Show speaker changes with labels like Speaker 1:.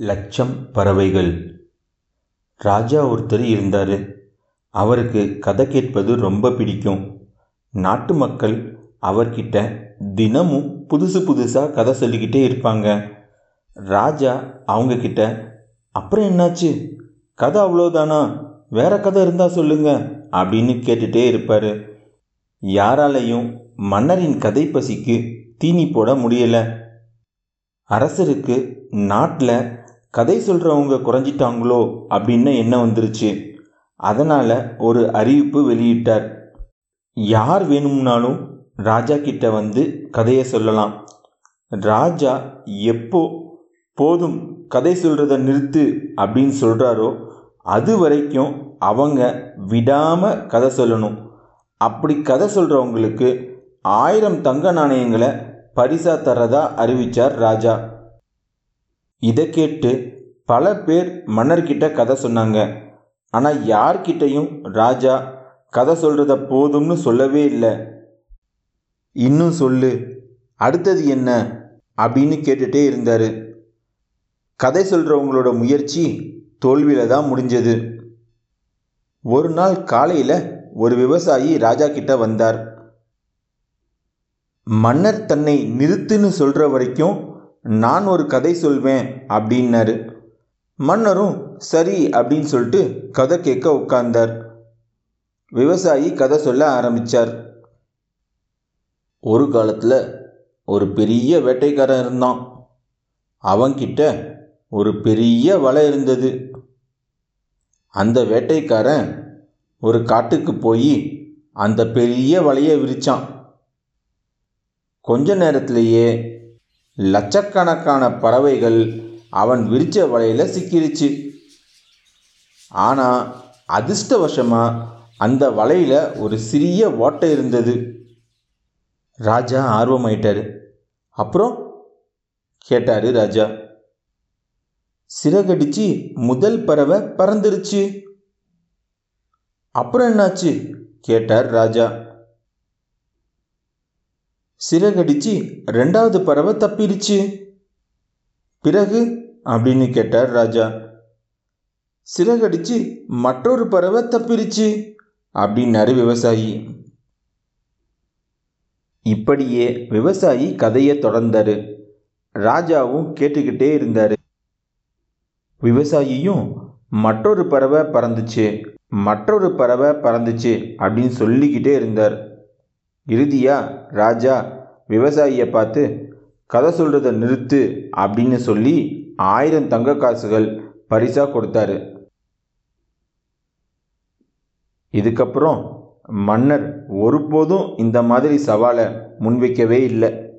Speaker 1: லட்சம் பறவைகள். ராஜா ஒருத்தர் இருந்தார். அவருக்கு கதை கேட்பது ரொம்ப பிடிக்கும். நாட்டு மக்கள் அவர்கிட்ட தினமும் புதுசு புதுசாக கதை சொல்லிக்கிட்டே இருப்பாங்க. ராஜா அவங்கக்கிட்ட அப்புறம் என்னாச்சு? கதை அவ்வளோதானா வேற கதை இருந்தால் சொல்லுங்க அப்படின்னு கேட்டுட்டே இருப்பார். யாராலையும் மன்னரின் கதை பசிக்கு தீனி போட முடியலை. அரசருக்கு நாட்டில் கதை சொல்கிறவங்க குறைஞ்சிட்டாங்களோ அப்படின்னு எண்ணம் வந்துருச்சு. அதனால் ஒரு அறிவிப்பு வெளியிட்டார். யார் வேணும்னாலும் ராஜா கிட்ட வந்து கதையை சொல்லலாம். ராஜா எப்போ போதும் கதை சொல்கிறத நிறுத்து அப்படின்னு சொல்கிறாரோ அது வரைக்கும் அவங்க விடாமல் கதை சொல்லணும். அப்படி கதை சொல்கிறவங்களுக்கு ஆயிரம் தங்க நாணயங்களை பரிசா தரதா அறிவித்தார் ராஜா. இதை கேட்டு பல பேர் மன்னர்கிட்ட கதை சொன்னாங்க. ஆனால் யார்கிட்டையும் ராஜா கதை சொல்கிறத போதும்னு சொல்லவே இல்லை. இன்னும் சொல்லு அடுத்தது என்ன? அப்படின்னு கேட்டுகிட்டே இருந்தார். கதை சொல்கிறவங்களோட முயற்சி தோல்வியில் தான் முடிஞ்சது. ஒரு நாள் காலையில் ஒரு விவசாயி ராஜா கிட்ட வந்தார். மன்னர் தன்னை நிறுத்துன்னு சொல்கிற வரைக்கும் நான் ஒரு கதை சொல்வேன் அப்படின்னாரு. மன்னரும் சரி அப்படின்னு சொல்லிட்டு கதை கேட்க உட்கார்ந்தார். விவசாயி கதை சொல்ல ஆரம்பித்தார் ஒரு காலத்தில் ஒரு பெரிய வேட்டைக்காரன் இருந்தான். அவன்கிட்ட ஒரு பெரிய வலை இருந்தது. அந்த வேட்டைக்காரன் ஒரு காட்டுக்கு போய் அந்த பெரிய வலையை விரிச்சான். கொஞ்ச நேரத்திலேயே லட்சக்கணக்கான பறவைகள் அவன் விரிச்ச வலையில் சிக்கிருச்சு. ஆனால் அதிர்ஷ்டவசமாக அந்த வலையில் ஒரு சிறிய ஓட்டை இருந்தது. ராஜா ஆர்வமாயிட்டார். அப்புறம் கேட்டார் ராஜா சிறகடிச்சு முதல் பறவை பறந்துருச்சு. அப்புறம் என்னாச்சு? கேட்டார் ராஜா. சிறகடிச்சு ரெண்டாவது பறவை தப்பிடுச்சு பிறகு அப்படின்னு கேட்டார் ராஜா சிறகடிச்சு மற்றொரு பறவை தப்பிடுச்சு அப்படின்னாரு விவசாயி. இப்படியே விவசாயி கதையை தொடர்ந்தாரு. ராஜாவும் கேட்டுக்கிட்டே இருந்தார். விவசாயியும் மற்றொரு பறவை பறந்துச்சு மற்றொரு பறவை பறந்துச்சு அப்படின்னு சொல்லிக்கிட்டே இருந்தார். இறுதியாக ராஜா விவசாயியை பார்த்து கதை சொல்கிறத நிறுத்து அப்படின்னு சொல்லி ஆயிரம் தங்க காசுகள் பரிசாக கொடுத்தாரு. இதுக்கப்புறம் மன்னர் ஒருபோதும் இந்த மாதிரி சவாலை முன்வைக்கவே இல்லை.